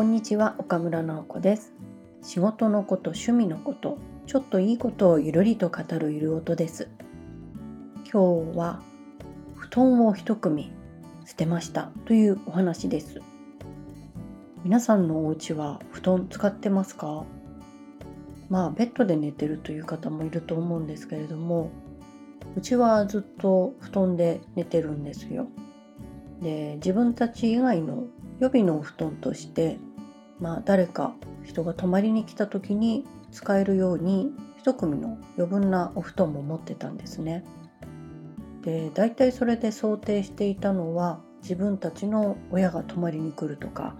こんにちは岡村直子です。仕事のこと趣味のことちょっといいことをゆるりと語るゆる音です。今日は布団を一組捨てましたというお話です。皆さんのお家は布団使ってますか？まあベッドで寝てるという方もいると思うんですけれどもうちはずっと布団で寝てるんですよ。で自分たち以外の予備のお布団としてまあ誰か人が泊まりに来た時に使えるように一組の余分なお布団も持ってたんですね。で大体それで想定していたのは自分たちの親が泊まりに来るとか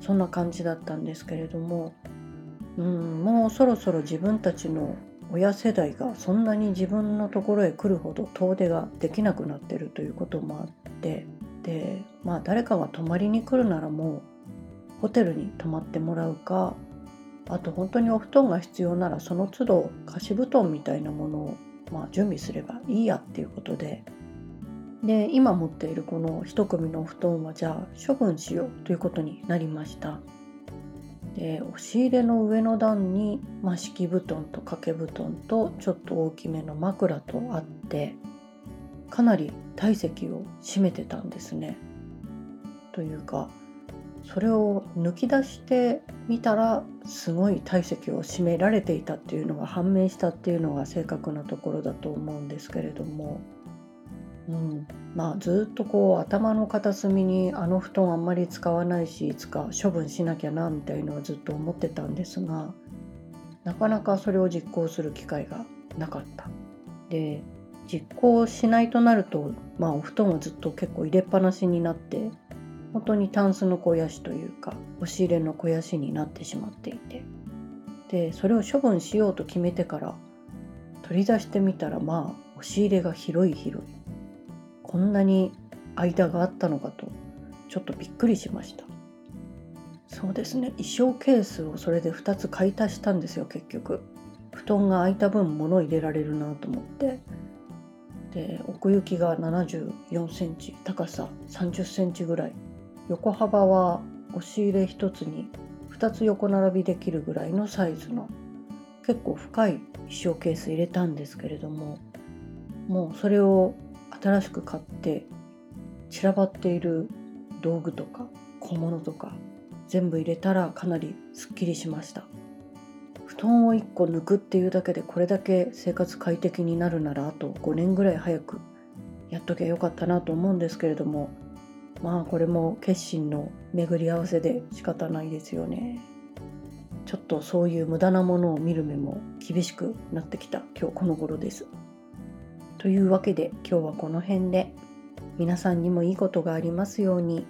そんな感じだったんですけれどもうんもうそろそろ自分たちの親世代がそんなに自分のところへ来るほど遠出ができなくなってるということもあってでまあ誰かが泊まりに来るならもうホテルに泊まってもらうかあと本当にお布団が必要ならその都度貸し布団みたいなものを、まあ、準備すればいいやっていうことで。で今持っているこの一組のお布団はじゃあ処分しようということになりました。で押し入れの上の段に、まあ、敷布団と掛け布団とちょっと大きめの枕とあってかなり体積を占めてたんですね。というかそれを抜き出してみたらすごい体積を占められていたっていうのが判明したっていうのが正確なところだと思うんですけれども、うん、まあずっとこう頭の片隅にあの布団あんまり使わないしいつか処分しなきゃなみたいのはずっと思ってたんですがなかなかそれを実行する機会がなかった。で実行しないとなると、まあ、お布団はずっと結構入れっぱなしになって本当にタンスの肥やしというか押し入れの肥やしになってしまっていて。でそれを処分しようと決めてから取り出してみたらまあ押し入れが広い広い。こんなに間があったのかとちょっとびっくりしました。そうですね。衣装ケースをそれで2つ買い足したんですよ結局。布団が空いた分物入れられるなと思って。で奥行きが74センチ高さ30センチぐらい。横幅は押し入れ1つに2つ横並びできるぐらいのサイズの結構深い衣装ケース入れたんですけれどももうそれを新しく買って散らばっている道具とか小物とか全部入れたらかなりすっきりしました。布団を1個抜くっていうだけでこれだけ生活快適になるならあと5年ぐらい早くやっときゃよかったなと思うんですけれどもまあこれも決心の巡り合わせで仕方ないですよね。ちょっとそういう無駄なものを見る目も厳しくなってきた今日この頃です。というわけで今日はこの辺で。皆さんにもいいことがありますように。